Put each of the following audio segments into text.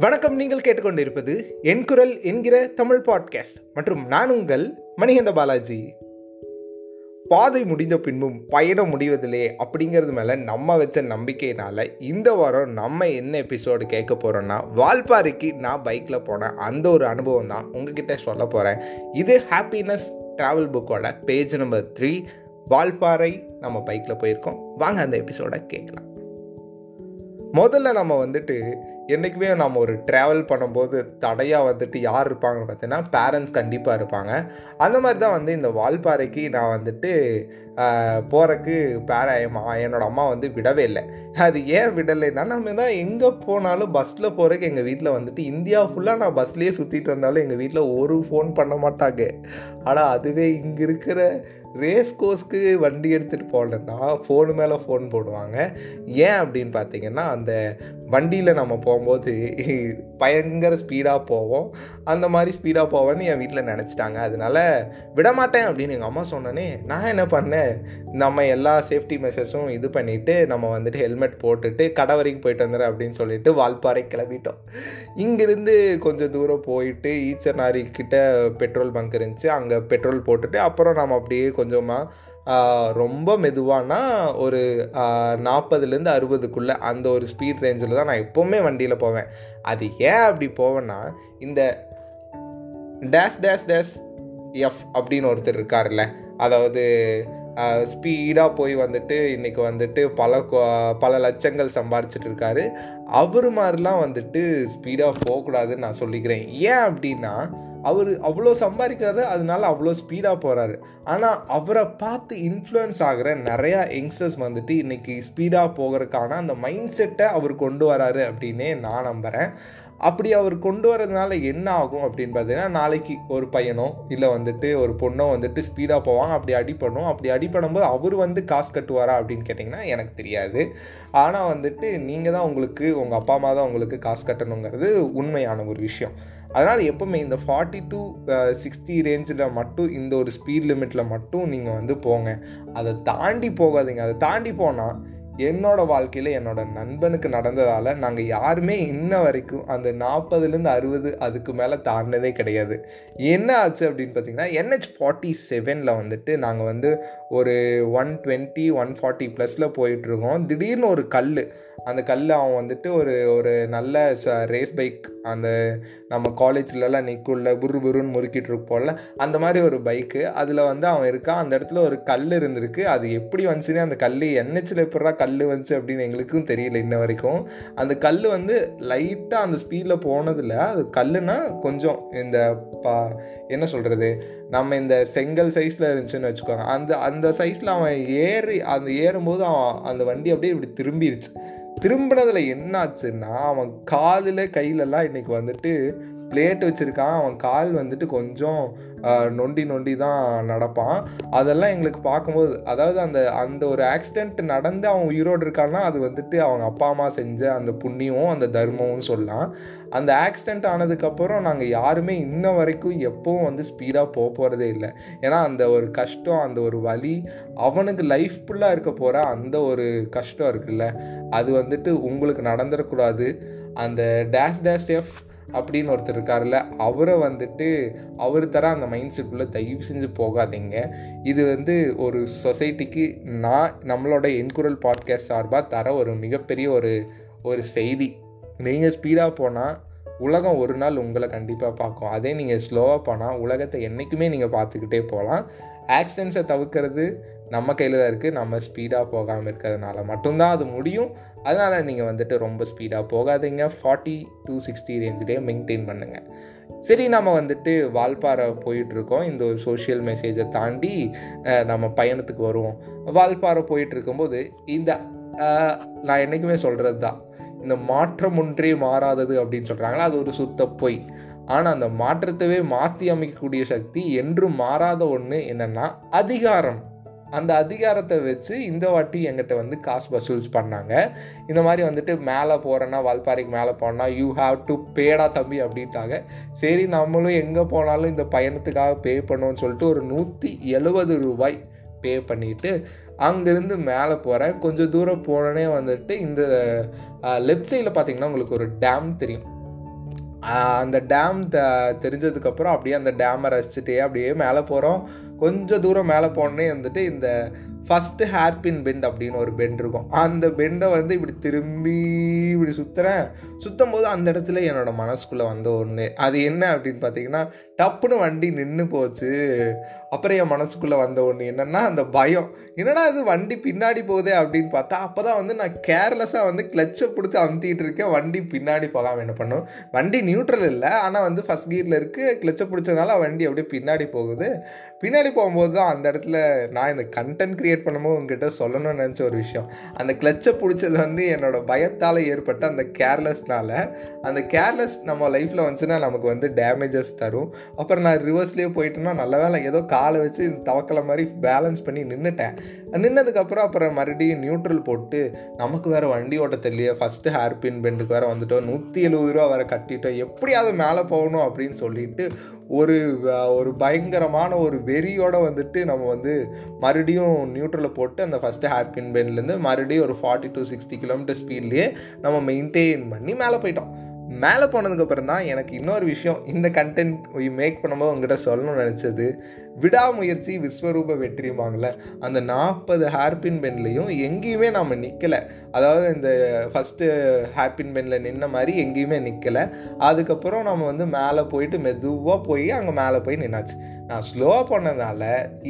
வணக்கம் நீங்கள் கேட்டுக்கொண்டிருப்பது என் குரல் என்கிற தமிழ் பாட்காஸ்ட் மற்றும் நான் உங்கள் மணிகண்ட பாலாஜி. பாதை முடிந்த பின்பும் பயணம் முடிவதில்லே அப்படிங்கிறது மேலே நம்ம வச்ச நம்பிக்கையினால இந்த வாரம் நம்ம என்ன எபிசோடு கேட்க போகிறோன்னா வால்பாறைக்கு நான் பைக்கில் போனேன் அந்த ஒரு அனுபவம் தான் உங்ககிட்ட சொல்ல போகிறேன் இது ஹாப்பினஸ் ட்ராவல் புக்கோட பேஜ் நம்பர் த்ரீ வால்பாறை நம்ம பைக்கில் போயிருக்கோம். வாங்க அந்த எபிசோடை கேட்கலாம். முதல்ல நம்ம வந்துட்டு என்றைக்குமே நம்ம ஒரு ட்ராவல் பண்ணும்போது தடையாக வந்துட்டு யார் இருப்பாங்கன்னு பார்த்தீங்கன்னா பேரண்ட்ஸ் கண்டிப்பாக இருப்பாங்க. அந்த மாதிரி தான் வந்து இந்த வால்பாறைக்கு நான் வந்துட்டு போகிறக்கு பேர என்னோடய அம்மா வந்து விடவே இல்லை. அது ஏன் விடலைன்னா நம்ம தான் எங்கே போனாலும் பஸ்ஸில் போகிறக்கு எங்கள் வீட்டில் வந்துட்டு இந்தியா ஃபுல்லாக நான் பஸ்லேயே சுற்றிட்டு வந்தாலும் எங்கள் வீட்டில் ஒரு ஃபோன் பண்ண மாட்டாங்க. ஆனால் அதுவே இங்கே இருக்கிற ரேஸ் கோர்ஸ்க்கு வண்டி எடுத்துகிட்டு போகலன்னா ஃபோனு மேலே ஃபோன் போடுவாங்க. ஏன் அப்படின்னு பார்த்தீங்கன்னா அந்த வண்டியில் நம்ம போகும்போது பயங்கர ஸ்பீடாக போவோம். அந்த மாதிரி ஸ்பீடாக போவேன்னு என் வீட்டில் நினச்சிட்டாங்க. அதனால விடமாட்டேன் அப்படின்னு எங்கள் அம்மா சொன்னோன்னே நான் என்ன பண்ணேன்? நம்ம எல்லா சேஃப்டி மெஷர்ஸும் இது பண்ணிவிட்டு நம்ம வந்துட்டு ஹெல்மெட் போட்டுட்டு கடை வரைக்கும் போயிட்டு வந்துடுறேன் அப்படின்னு சொல்லிட்டு வால்பாறை கிளம்பிட்டோம். இங்கேருந்து கொஞ்சம் தூரம் போயிட்டு ஈச்சனாரி கிட்ட பெட்ரோல் பங்க் இருந்துச்சு. அங்கே பெட்ரோல் போட்டுட்டு அப்புறம் நம்ம அப்படியே கொஞ்சமாக ரொம்ப மெதுவானா ஒரு நாற்பதுலேருந்து அறுபதுக்குள்ளே அந்த ஒரு ஸ்பீட் ரேஞ்சில் தான் நான் எப்போவுமே வண்டியில் போவேன். அது ஏன் அப்படி போவேன்னா இந்த டேஷ் டேஷ் டேஷ் எஃப் அப்படின்னு ஒருத்தர் இருக்கார்ல அதாவது ஸ்பீடாக போய் வந்துட்டு இன்றைக்கி வந்துட்டு பல பல லட்சங்கள் சம்பாரிச்சிட்டு இருக்காரு. அவர் மாதிரிலாம் வந்துட்டு ஸ்பீடாக போகக்கூடாதுன்னு நான் சொல்லிக்கிறேன். ஏன் அப்படின்னா அவர் அவ்வளோ சம்பாதிக்கிறாரு அதனால அவ்வளோ ஸ்பீடாக போகிறாரு ஆனால் அவரை பார்த்து இன்ஃப்ளூயன்ஸ் ஆகிற நிறையா யங்ஸ்டர்ஸ் வந்துட்டு இன்றைக்கி ஸ்பீடாக போகிறதுக்கான அந்த மைண்ட் செட்டை அவர் கொண்டு வராரு அப்படின்னே நான் நம்புகிறேன் அப்படி அவர் கொண்டு வரதுனால என்ன ஆகும் அப்படின்னு பார்த்தீங்கன்னா நாளைக்கு ஒரு பையனோ இல்லை வந்துட்டு ஒரு பொண்ணோ வந்துட்டு ஸ்பீடாக போவாங்க அப்படி அடிப்படும் அப்படி அடிப்படும் போது அவர் வந்து காசு கட்டுவாரா அப்படின்னு கேட்டிங்கன்னா எனக்கு தெரியாது. ஆனால் வந்துட்டு நீங்கள் தான் உங்களுக்கு உங்கள் அப்பா அம்மா தான் உங்களுக்கு காசு கட்டணுங்கிறது உண்மையான ஒரு விஷயம். அதனால் எப்போவுமே இந்த ஃபார்ட்டி டு சிக்ஸ்டி ரேஞ்சில் மட்டும் இந்த ஒரு ஸ்பீட் லிமிட்டில் மட்டும் நீங்கள் வந்து போங்க. அதை தாண்டி போகாதீங்க. அதை தாண்டி போனால் என்னோட வாழ்க்கையில் என்னோட நண்பனுக்கு நடந்ததால் நாங்கள் யாருமே இன்ன வரைக்கும் அந்த நாற்பதுலேருந்து அறுபது அதுக்கு மேலே தாண்டினதே கிடையாது. என்ன ஆச்சு அப்படின்னு பார்த்தீங்கன்னா என்ஹெச் ஃபார்ட்டி செவனில் வந்துட்டு நாங்கள் வந்து ஒரு ஒன் டுவெண்ட்டி ஒன் ஃபார்ட்டி ப்ளஸில் போயிட்டுருக்கோம் திடீர்னு ஒரு கல் அந்த கல் அவன் வந்துட்டு ஒரு ஒரு நல்ல ரேஸ் பைக் அந்த நம்ம காலேஜ்லலாம் நிற்குள்ள புரு புருன்னு முறுக்கிட்டு இருப்போம்ல அந்த மாதிரி ஒரு பைக்கு அதில் வந்து அவன் இருக்கான். அந்த இடத்துல ஒரு கல் இருந்திருக்கு. அது எப்படி வந்துச்சுன்னு அந்த கல் என்னச்சில் எப்படா கல் வந்துச்சு அப்படின்னு எங்களுக்கும் தெரியல இன்ன வரைக்கும். அந்த கல் வந்து லைட்டாக அந்த ஸ்பீடில் போனதில் அது கல்லுனா கொஞ்சம் இந்த பா என்ன சொல்கிறது நம்ம இந்த செங்கல் சைஸில் இருந்துச்சுன்னு வச்சுக்கோங்க. அந்த அந்த சைஸில் அவன் ஏறி அந்த ஏறும்போது அவன் அந்த வண்டி அப்படியே இப்படி திரும்பிடுச்சு திரும்பினதில் என்னாச்சுன்னா அவன் காலில் கையிலலாம் இன்றைக்கி வந்துட்டு பிளேட் வச்சுருக்கான். அவன் கால் வந்துட்டு கொஞ்சம் நொண்டி நொண்டி தான் நடப்பான். அதெல்லாம் எங்களுக்கு பார்க்கும்போது அதாவது அந்த அந்த ஒரு ஆக்சிடெண்ட் நடந்து அவன் உயிரோடு இருக்கான்னா அது வந்துட்டு அவங்க அப்பா அம்மா செஞ்ச அந்த புண்ணியமும் அந்த தர்மமும் சொல்லலாம். அந்த ஆக்சிடெண்ட் ஆனதுக்கப்புறம் நாங்கள் யாருமே இன்ன வரைக்கும் எப்பவும் வந்து ஸ்பீடாக போக போகிறதே இல்லை. ஏன்னா அந்த ஒரு கஷ்டம் அந்த ஒரு வழி அவனுக்கு லைஃப் ஃபுல்லாக இருக்க போகிற அந்த ஒரு கஷ்டம் இருக்குல்ல. அது வந்துட்டு உங்களுக்கு நடந்துடக்கூடாது. அந்த டேஷ் டேஷ் எஃப் அப்படின்னு ஒருத்தர் இருக்கார்ல அவரை வந்துட்டு அவர் தர அந்த மைண்ட் செட்டுக்குள்ளே தயவு செஞ்சு போகாதீங்க. இது வந்து ஒரு சொசைட்டிக்கு நான் நம்மளோட என்குரல் பாட்காஸ்ட் சார்பாக தர ஒரு மிகப்பெரிய ஒரு ஒரு செய்தி. நீங்கள் ஸ்பீடாக போனால் உலகம் ஒரு நாள் உங்களை கண்டிப்பாக பார்க்கும். அதே நீங்கள் ஸ்லோவாக போனால் உலகத்தை என்றைக்குமே நீங்கள் பார்த்துக்கிட்டே போகலாம். ஆக்சிடென்ட்ஸை தவிர்க்கிறது நம்ம கையில் தான் இருக்குது நம்ம ஸ்பீடாக போகாமல் இருக்கிறதுனால மட்டும்தான் அது முடியும். அதனால் நீங்கள் வந்துட்டு ரொம்ப ஸ்பீடாக போகாதீங்க. ஃபார்ட்டி டூ சிக்ஸ்டி ரேஞ்சிலே மெயின்டைன் பண்ணுங்கள் சரி நம்ம வந்துட்டு வால்பாறை போயிட்டுருக்கோம் இந்த ஒரு சோஷியல் மெசேஜை தாண்டி நம்ம பயணத்துக்கு வருவோம். வால்பாறை போயிட்டு இருக்கும்போது இந்த நான் என்றைக்குமே சொல்கிறது தான் இந்த மாற்றம் ஒன்றே மாறாதது அப்படின்னு சொல்கிறாங்களா அது ஒரு சுத்த பொய். ஆனால் அந்த மாற்றத்தவே மாற்றி அமைக்கக்கூடிய சக்தி என்றும் மாறாத ஒன்று என்னென்னா அதிகாரம். அந்த அதிகாரத்தை வச்சு இந்த வாட்டி எங்கிட்ட வந்து காசு வசூல்ஸ் பண்ணாங்க. இந்த மாதிரி வந்துட்டு மேலே போகிறேன்னா வால்பாறைக்கு மேலே போனால் யூ ஹாவ் டு பேடா தம்பி அப்படின்ட்டாங்க. சரி நம்மளும் எங்கே போனாலும் இந்த பயணத்துக்காக பே பண்ணுவோம்னு சொல்லிட்டு ஒரு நூற்றி எழுபது ரூபாய் பே பண்ணிவிட்டு அங்கேருந்து மேலே போகிறேன். கொஞ்சம் தூரம் போனோடனே வந்துட்டு இந்த லெஃப்ட் சைடில் பார்த்தீங்கன்னா உங்களுக்கு ஒரு டேம் தெரியும். அந்த டேம் த தெரிஞ்சதுக்கப்புறம் அப்படியே அந்த டேமை ரசிச்சுட்டே அப்படியே மேலே போகிறோம். கொஞ்சம் தூரம் மேலே போனே வந்துட்டு இந்த ஃபஸ்ட்டு ஹேர்பின் பெண்ட் அப்படின்னு ஒரு பெண்ட் இருக்கும். அந்த பெண்டை வந்து இப்படி திரும்பி இப்படி சுற்றுறேன் சுற்றும் போது அந்த இடத்துல என்னோடய மனசுக்குள்ளே வந்த ஒன்று அது என்ன அப்படின்னு பார்த்தீங்கன்னா டப்புன்னு வண்டி நின்று போச்சு. அப்புறம் என் மனசுக்குள்ளே வந்த ஒன்று என்னென்னா அந்த பயம். என்னடா இது வண்டி பின்னாடி போகுதே அப்படின்னு பார்த்தா அப்போ தான் வந்து நான் கேர்லெஸ்ஸாக வந்து கிளச்சை பிடிச்சி அமுத்திட்டு இருக்கேன். வண்டி பின்னாடி போகாமல் என்ன பண்ணும்? வண்டி நியூட்ரல் இல்லை. ஆனால் வந்து ஃபஸ்ட் கியரில் இருக்குது கிளச்சை பிடிச்சதுனால வண்டி அப்படியே பின்னாடி போகுது. பின்னாடி போகும்போது தான் அந்த இடத்துல நான் இந்த கண்டென்ட் க்ரியேட் பண்ணும்போது உங்ககிட்ட சொல்லணும்னு நினச்ச ஒரு விஷயம். அந்த கிளச்சை பிடிச்சது வந்து என்னோட பயத்தால் ஏற்பட்ட அந்த கேர்லெஸ்னால் அந்த கேர்லெஸ் நம்ம லைஃப்பில் வந்துச்சுன்னா நமக்கு வந்து டேமேஜஸ் தரும். அப்புறம் நான் ரிவர்ஸ்லேயே போயிட்டேன்னா நல்ல வேலை ஏதோ காலை வச்சு தவக்கலை மாதிரி பேலன்ஸ் பண்ணி நின்றுட்டேன் நின்னதுக்கப்புறம் அப்புறம் மறுபடியும் நியூட்ரல் போட்டு நமக்கு வேறு வண்டி ஓட்ட தெரியல ஃபஸ்ட்டு ஹேர்பின் பெண்டுக்கு வேறு வந்துட்டோம். நூற்றி எழுபது ரூபா வேறு கட்டிட்டோம். எப்படியாவது மேலே போகணும் அப்படின்னு சொல்லிட்டு ஒரு ஒரு பயங்கரமான ஒரு வெறியோடு வந்துட்டு நம்ம வந்து மறுபடியும் நியூட்ரலை போட்டு அந்த ஃபஸ்ட்டு ஹேர்பின் பெண்ட்லேருந்து மறுபடியும் ஒரு ஃபார்ட்டி டு சிக்ஸ்டி கிலோமீட்டர் ஸ்பீட்லேயே நம்ம மெயின்டைன் பண்ணி மேலே போயிட்டோம். மேலே போனதுக்கப்புறம் தான் எனக்கு இன்னொரு விஷயம் இந்த கண்டென்ட் மேக் பண்ணும்போது உங்ககிட்ட சொல்லணும்னு நினச்சது. விடாமுயற்சி விஸ்வரூப வெற்றியுமாங்கள்ல அந்த நாற்பது ஹேர்பின் பென்லேயும் எங்கேயுமே நம்ம நிற்கலை அதாவது இந்த ஃபஸ்ட்டு ஹேர்பின் பெனில் நின்ன மாதிரி எங்கேயுமே நிற்கலை அதுக்கப்புறம் நம்ம வந்து மேலே போயிட்டு மெதுவாக போய் அங்கே மேலே போய் நின்னாச்சு. நான் ஸ்லோவாக போனதுனால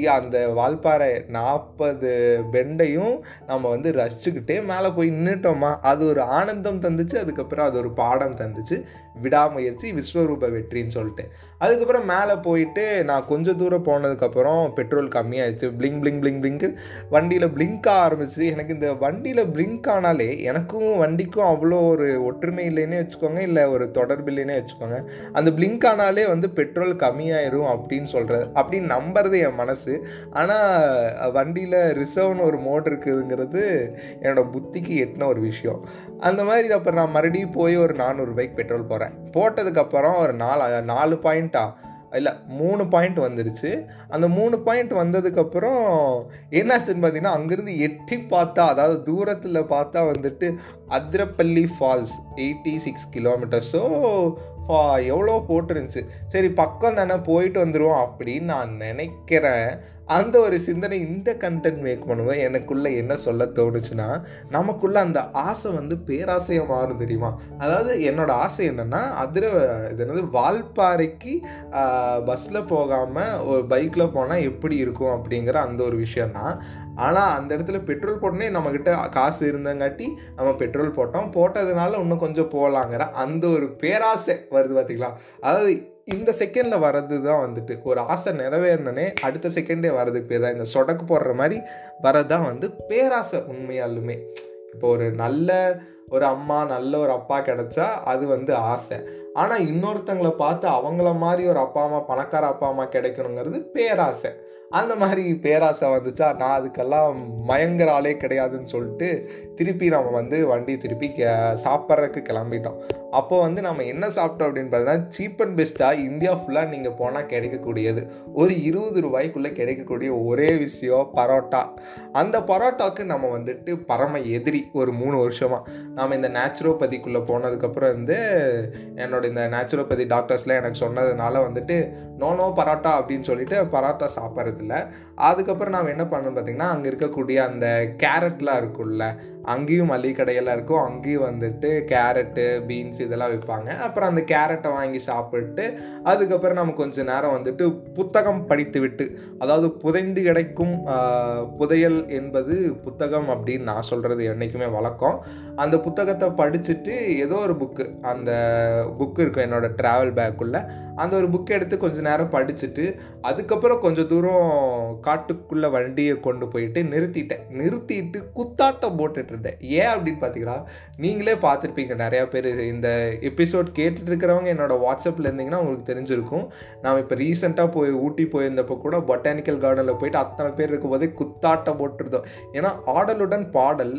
அந்த வால்பாறை நாற்பது பெண்டையும் நம்ம வந்து ரசிச்சுக்கிட்டே மேலே போய் நின்றுட்டோமா அது ஒரு ஆனந்தம் தந்துச்சு. அதுக்கப்புறம் அது ஒரு பாடம் தந்துச்சு. விடாமுயற்சி விஸ்வரூப வெற்றின்னு சொல்லிட்டு. அதுக்கப்புறம் மேலே போயிட்டு நான் கொஞ்சம் தூரம் போனதுக்கப்புறம் பெட்ரோல் கம்மியாயிடுச்சு. பிளிங் பிளிங் பிளிங் பிளிங்கு வண்டியில் பிளிங்க் ஆரம்பிச்சு எனக்கு இந்த வண்டியில் பிளிங்க் ஆனாலே எனக்கும் வண்டிக்கும் அவ்வளோ ஒரு ஒற்றுமை இல்லைன்னே வச்சுக்கோங்க. இல்லை ஒரு தொடர்பு இல்லைன்னே வச்சுக்கோங்க. அந்த பிளிங்க் ஆனாலே வந்து பெட்ரோல் கம்மியாயிரும் அப்படின்னு சொல்கிறது அப்படின்னு நம்புறது என் மனசு. ஆனால் வண்டியில் ரிசர்வ்னு ஒரு மோட் இருக்குதுங்கிறது என்னோட புத்திக்கு எட்டின ஒரு விஷயம். அந்த மாதிரி அப்புறம் நான் மறுபடியும் போய் ஒரு நானூறு பைக் பெட்ரோல் போகிறேன் போட்டதுக்கப்புறம் ஒரு நாலு நாலு பாயிண்ட்டா இல்லை மூணு பாயிண்ட் வந்துருச்சு. அந்த மூணு பாயிண்ட் வந்ததுக்கப்புறம் என்னாச்சுன்னு பார்த்தீங்கன்னா அங்கேருந்து எட்டி பார்த்தா அதாவது தூரத்தில் பார்த்தா வந்துட்டு அதிரப்பள்ளி ஃபால்ஸ் எயிட்டி சிக்ஸ் கிலோமீட்டர்ஸோ ஸோ எவ்வளோ போட்டுருந்துச்சு. சரி பக்கம் தானே போயிட்டு வந்துடுவோம் அப்படின்னு நான் நினைக்கிறேன். அந்த ஒரு சிந்தனை இந்த கண்டென்ட் மேக் பண்ணும்போது எனக்குள்ளே என்ன சொல்ல தோணுச்சுன்னா நமக்குள்ளே அந்த ஆசை வந்து பேராசையாக மாறும் தெரியுமா? அதாவது என்னோட ஆசை என்னென்னா அதிர இது என்னது வால்பாறைக்கு பஸ்ஸில் போகாமல் ஒரு பைக்கில் போனால் எப்படி இருக்கும் அப்படிங்கிற அந்த ஒரு விஷயந்தான் ஆனால் அந்த இடத்துல பெட்ரோல் போட்டோன்னே நம்மக்கிட்ட காசு இருந்தங்காட்டி நம்ம பெட்ரோல் போட்டோம். போட்டதுனால இன்னும் கொஞ்சம் போகலாங்கிற அந்த ஒரு பேராசை வருது பார்த்திங்களா அதாவது இந்த செகண்டில் வர்றது தான் வந்துட்டு ஒரு ஆசை நிறைவேறினே அடுத்த செகண்டே வர்றதுக்கு பேர் தான். இந்த சொடக்கு போடுற மாதிரி வரது தான் வந்து பேராசை உண்மையாலுமே. இப்போ ஒரு நல்ல ஒரு அம்மா நல்ல ஒரு அப்பா கிடச்சா அது வந்து ஆசை. ஆனால் இன்னொருத்தங்களை பார்த்து அவங்கள மாதிரி ஒரு அப்பா அம்மா பணக்கார அப்பா அம்மா கிடைக்கணுங்கிறது பேராசை. அந்த மாதிரி பேராசை வந்துச்சா? நான் அதுக்கெல்லாம் மயங்கிற ஆளே கிடையாதுன்னு சொல்லிட்டு திருப்பி நம்ம வந்து வண்டி திருப்பி சாப்பிட்றதுக்கு கிளம்பிட்டோம். அப்போ வந்து நம்ம என்ன சாப்பிட்டோம் அப்படின்னு பார்த்தீங்கன்னா சீப் அண்ட் பெஸ்ட்டாக இந்தியா ஃபுல்லாக நீங்கள் போனால் கிடைக்கக்கூடியது. ஒரு இருபது ரூபாய்க்குள்ளே கிடைக்கக்கூடிய ஒரே விஷயம் பரோட்டா. அந்த பரோட்டாவுக்கு நம்ம வந்துட்டு பரம எதிரி ஒரு மூணு வருஷமாக நாம் இந்த நேச்சுரோபதிக்குள்ளே போனதுக்கப்புறம் வந்து என்னோட இந்த நேச்சுரோபதி டாக்டர்ஸ்லாம் எனக்கு சொன்னதுனால வந்துட்டு நோ நோ பரோட்டா அப்படின்னு சொல்லிட்டு பரோட்டா சாப்பிட்றதில்ல. அதுக்கப்புறம் நான் என்ன பண்ணோம் பார்த்தீங்கன்னா அங்கே இருக்கக்கூடிய அந்த கேரட்லாம் இருக்கும்ல அங்கேயும் மளிகை கடையெல்லாம் இருக்கும். அங்கேயும் வந்துட்டு கேரட்டு பீன்ஸ் இதெல்லாம் விற்பாங்க அப்புறம் அந்த கேரட்டை வாங்கி சாப்பிட்டு அதுக்கப்புறம் நம்ம கொஞ்சம் நேரம் வந்துட்டு புத்தகம் படித்து விட்டு அதாவது புதைந்து கிடைக்கும் புதையல் என்பது புத்தகம் அப்படின்னு நான் சொல்கிறது என்றைக்குமே வழக்கம். அந்த புத்தகத்தை படிச்சுட்டு ஏதோ ஒரு புக்கு அந்த புக்கு இருக்கும் என்னோடய ட்ராவல் பேக்குள்ளே அந்த ஒரு புக்கை எடுத்து கொஞ்சம் நேரம் படிச்சுட்டு அதுக்கப்புறம் கொஞ்சம் தூரம் காட்டுக்குள்ளே வண்டியை கொண்டு போயிட்டு நிறுத்திட்டேன். நிறுத்திட்டு குத்தாட்டம் போட்டுட்டு இருந்தேன். ஏன் அப்படின்னு பார்த்தீங்கன்னா நீங்களே பார்த்துருப்பீங்க. நிறையா பேர் இந்த எபிசோட் கேட்டுட்டு இருக்கிறவங்க என்னோட வாட்ஸ்அப்பில் இருந்தீங்கன்னா உங்களுக்கு தெரிஞ்சிருக்கும். நான் இப்போ ரீசெண்டாக போய் ஊட்டி போயிருந்தப்போ கூட பொட்டானிக்கல் கார்டனில் போயிட்டு அத்தனை பேர் இருக்கும்போதே குத்தாட்டம் போட்டுருந்தோம். ஏன்னா ஆடலுடன் பாடல்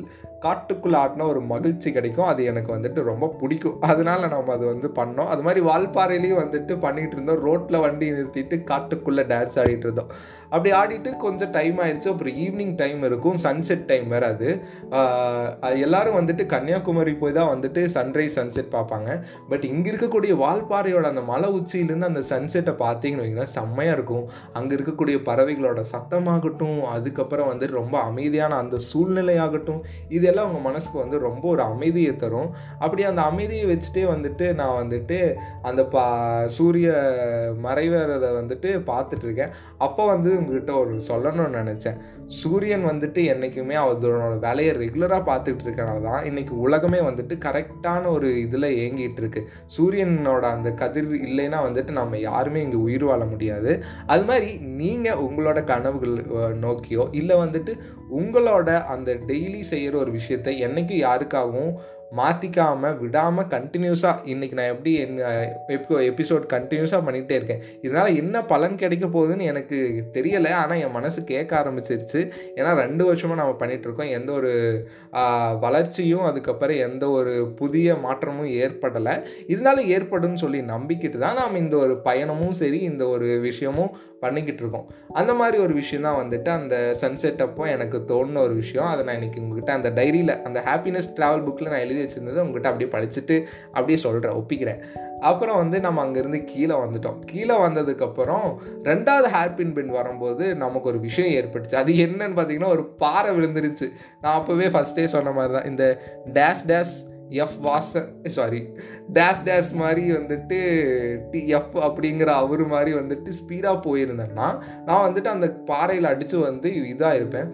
காட்டுக்குள்ளே ஆட்டினா ஒரு மகிழ்ச்சி கிடைக்கும். அது எனக்கு வந்துட்டு ரொம்ப பிடிக்கும். அதனால நம்ம அது வந்து பண்ணோம். அது மாதிரி வால்பாறையிலையும் வந்துட்டு பண்ணிகிட்டு இருந்தோம். ரோட்டில் வண்டி நிறுத்திட்டு காட்டுக்குள்ளே டான்ஸ் ஆடிட்டு இருந்தோம். அப்படி ஆடிட்டு கொஞ்சம் டைம் ஆயிடுச்சு. அப்புறம் ஈவினிங் டைம் இருக்கும். சன்செட் டைம் வேறு அது. எல்லாரும் வந்துட்டு கன்னியாகுமரி போய் தான் வந்துட்டு சன்ரைஸ் சன்செட் பார்ப்பாங்க. பட் இங்கே இருக்கக்கூடிய வால்பாறையோட அந்த மலை உச்சியிலேருந்து அந்த சன்செட்டை பார்த்தீங்கன்னு வைங்களேன் செம்மையாக இருக்கும். அங்கே இருக்கக்கூடிய பறவைகளோட சத்தமாகட்டும் அதுக்கப்புறம் வந்து ரொம்ப அமைதியான அந்த சூழ்நிலையாகட்டும் இது இதெல்லாம் அவங்க மனசுக்கு வந்து ரொம்ப ஒரு அமைதியை தரும். அப்படி அந்த அமைதியை வச்சுட்டே வந்துட்டு நான் வந்துட்டு அந்த பா சூரிய மறைவறதை வந்துட்டு பார்த்துட்டு இருக்கேன். அப்போ வந்து உங்ககிட்ட ஒரு சொல்லணும்னு நினச்சேன். சூரியன் வந்துட்டு என்றைக்குமே அதனோட வேலையை ரெகுலராக பார்த்துக்கிட்டு இருக்கனால தான் இன்றைக்கி உலகமே வந்துட்டு கரெக்டான ஒரு இதில் இயங்கிட்டு இருக்கு. சூரியனோட அந்த கதிர் இல்லைன்னா வந்துட்டு நம்ம யாருமே இங்கே உயிர் வாழ முடியாது. அது மாதிரி நீங்கள் உங்களோட கனவுகள் நோக்கியோ இல்லை வந்துட்டு உங்களோட அந்த டெய்லி செய்கிற ஒரு விஷயத்தை என்றைக்கும் யாருக்காகவும் மாற்றிக்காமல் விடாமல் கண்டினியூஸாக இன்றைக்கி நான் எப்படி என் எப்போ எபிசோட் கண்டினியூஸாக பண்ணிகிட்டே இருக்கேன். இதனால் என்ன பலன் கிடைக்க போகுதுன்னு எனக்கு தெரியலை. ஆனால் என் மனசு கேட்க ஆரம்பிச்சிருச்சு. ஏன்னா ரெண்டு வருஷமாக நம்ம பண்ணிகிட்ருக்கோம் எந்த ஒரு வளர்ச்சியும் அதுக்கப்புறம் எந்த ஒரு புதிய மாற்றமும் ஏற்படலை. இருந்தாலும் ஏற்படும்னு சொல்லி நம்பிக்கிட்டு தான் நாம் இந்த ஒரு பயணமும் சரி இந்த ஒரு விஷயமும் பண்ணிக்கிட்டு இருக்கோம். அந்த மாதிரி ஒரு விஷயம் தான் வந்துட்டு அந்த சன்செட் அப்போ எனக்கு தோணுன ஒரு விஷயம். அதை நான் இன்றைக்கி உங்ககிட்ட அந்த டைரியில் அந்த ஹாப்பினஸ் ட்ராவல் புக்கில் நான் எழுதி வச்சுருந்ததை உங்ககிட்ட அப்படியே படிச்சுட்டு அப்படியே சொல்கிறேன் ஒப்பிக்கிறேன். அப்புறம் வந்து நம்ம அங்கேருந்து கீழே வந்துட்டோம். கீழே வந்ததுக்கப்புறம் ரெண்டாவது ஹேர்பின் பென் வரும்போது நமக்கு ஒரு விஷயம் ஏற்பட்டுச்சு. அது என்னன்னு பார்த்தீங்கன்னா ஒரு பாறை விழுந்துருச்சு. நான் அப்போவே ஃபஸ்ட்டே சொன்ன மாதிரி தான். இந்த டேஷ் டேஷ் எஃப் வாச சாரி டேஷ் டேஷ் மாதிரி வந்துட்டு டி எஃப் அப்படிங்கிற அவர் மாதிரி வந்துட்டு ஸ்பீடாக போயிருந்தேன்னா நான் வந்துட்டு அந்த பாறையில் அடித்து வந்து இதாக இருப்பேன்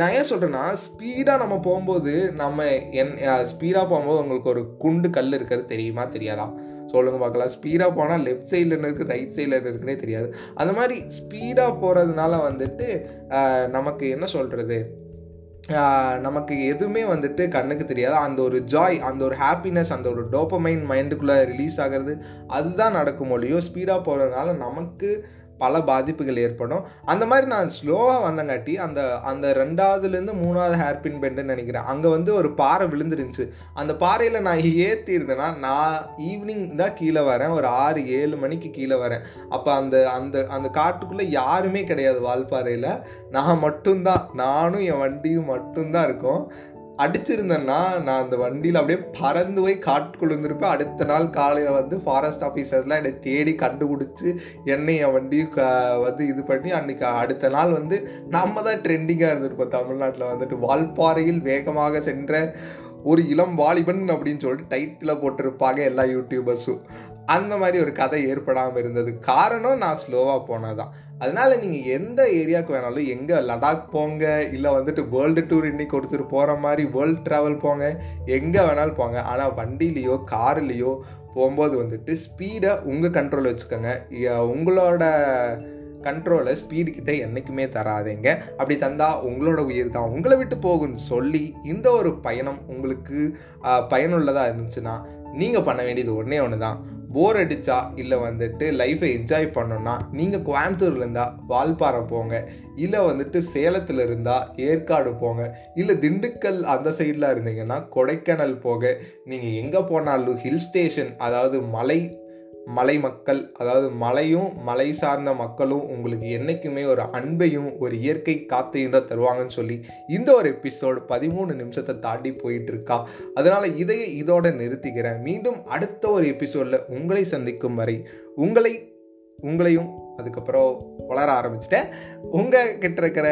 நான் ஏன் சொல்கிறேன்னா ஸ்பீடாக நம்ம போகும்போது நம்ம என் ஸ்பீடாக போகும்போது உங்களுக்கு ஒரு குண்டு கல் இருக்கிறது தெரியுமா? தெரியாதா? சொல்லுங்க பார்க்கலாம். ஸ்பீடாக போனால் லெஃப்ட் சைடில் இருக்குது ரைட் சைடில் இருக்குன்னே தெரியாது. அந்த மாதிரி ஸ்பீடாக போகிறதுனால வந்துட்டு நமக்கு என்ன சொல்கிறது நமக்கு எதுவுமே வந்துட்டு கண்ணுக்கு தெரியாது. அந்த ஒரு ஜாய் அந்த ஒரு ஹாப்பினஸ் அந்த ஒரு டோப்பமைன் மைண்டுக்குள்ளே ரிலீஸ் ஆகிறது அதுதான் நடக்கும் மொழியோ ஸ்பீடாக போகிறதுனால நமக்கு பல பாதிப்புகள் ஏற்படும். அந்த மாதிரி நான் ஸ்லோவாக வந்தங்காட்டி அந்த அந்த ரெண்டாவதுலேருந்து மூணாவது ஹேர்பின் பெண்டுன்னு நினைக்கிறேன். அங்கே வந்து ஒரு பாறை விழுந்துருந்துச்சு. அந்த பாறையில் நான் ஏற்றிருந்தேன்னா நான் ஈவினிங் தான் கீழே வரேன். ஒரு ஆறு ஏழு மணிக்கு கீழே வரேன். அப்போ அந்த அந்த அந்த காட்டுக்குள்ளே யாருமே கிடையாது வால்பாறையில். நான் மட்டும்தான். நானும் என் வண்டியும் மட்டும்தான் இருக்கோம். அடிச்சிருந்தேன்னா நான் அந்த வண்டியில் அப்படியே பறந்து போய் காட்டுக்குள்ள இருந்திருப்பேன் அடுத்த நாள் காலையில் வந்து ஃபாரஸ்ட் ஆஃபீஸர்லாம் என்னை தேடி கண்டுபிடிச்சி என்னை என் வண்டியும் க வந்து இது பண்ணி அன்னைக்கு அடுத்த நாள் வந்து நம்ம தான் ட்ரெண்டிங்காக இருந்திருப்போம். தமிழ்நாட்டில் வந்துட்டு வால்பாறையில் வேகமாக சென்ற ஒரு இளம் வாலிபன் அப்படின்னு சொல்லிட்டு டைட்டில் போட்டிருப்பாங்க எல்லா யூடியூபர்ஸும் அந்த மாதிரி ஒரு கதை ஏற்படாமல் இருந்தது. காரணம் நான் ஸ்லோவாக போனதான் அதனால நீங்கள் எந்த ஏரியாவுக்கு வேணாலும் எங்கே லடாக் போங்க இல்லை வந்துட்டு வேர்ல்டு டூர் இன்னைக்கு ஒருத்தர் போகிற மாதிரி வேர்ல்டு ட்ராவல் போங்க எங்கே வேணாலும் போங்க. ஆனால் வண்டிலேயோ கார்லேயோ போகும்போது வந்துட்டு ஸ்பீடை உங்கள் கண்ட்ரோல் வச்சுக்கோங்க. உங்களோட கண்ட்ரோலை ஸ்பீடு கிட்ட என்றைக்குமே தராதீங்க. அப்படி தந்தால் உங்களோட உயிர் தான். உங்களை விட்டு போகும்னு சொல்லி இந்த ஒரு பயணம் உங்களுக்கு பயனுள்ளதாக இருந்துச்சுன்னா நீங்கள் பண்ண வேண்டியது ஒன்றே ஒன்று தான் போர் அடித்தா இல்லை வந்துட்டு லைஃப்பை என்ஜாய் பண்ணோன்னா நீங்கள் கோயம்புத்தூர்ல இருந்தால் வால்பாறை போங்க. இல்லை வந்துட்டு சேலத்தில் இருந்தால் ஏற்காடு போங்க. இல்லை திண்டுக்கல் அந்த சைடில் இருந்தீங்கன்னா கொடைக்கானல் போக. நீங்கள் எங்கே போனாலும் ஹில் ஸ்டேஷன் அதாவது மலை மலை மக்கள் அதாவது மலையும் மலை சார்ந்த மக்களும் உங்களுக்கு என்றைக்குமே ஒரு அன்பையும் ஒரு இயற்கை காத்தையும் தான் தருவாங்கன்னு சொல்லி இந்த ஒரு எபிசோடு பதிமூணு நிமிஷத்தை தாண்டி போயிட்டு இருக்கா அதனால் இதையே இதோட நிறுத்திக்கிறேன். மீண்டும் அடுத்த ஒரு எபிசோடில் உங்களை சந்திக்கும் வரை உங்களை உங்களையும் அதுக்கப்புறம் வளர ஆரம்பிச்சிட்டேன். உங்கள் கிட்ட இருக்கிற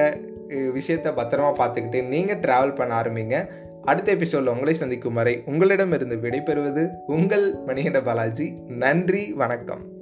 விஷயத்தை பத்திரமா பார்த்துக்கிட்டு நீங்கள் ட்ராவல் பண்ண ஆரம்பிங்க. அடுத்த எபிசோடில் உங்களை சந்திக்கும் வரை உங்களிடமிருந்து விடைபெறுவது உங்கள் மணிகண்ட பாலாஜி. நன்றி வணக்கம்.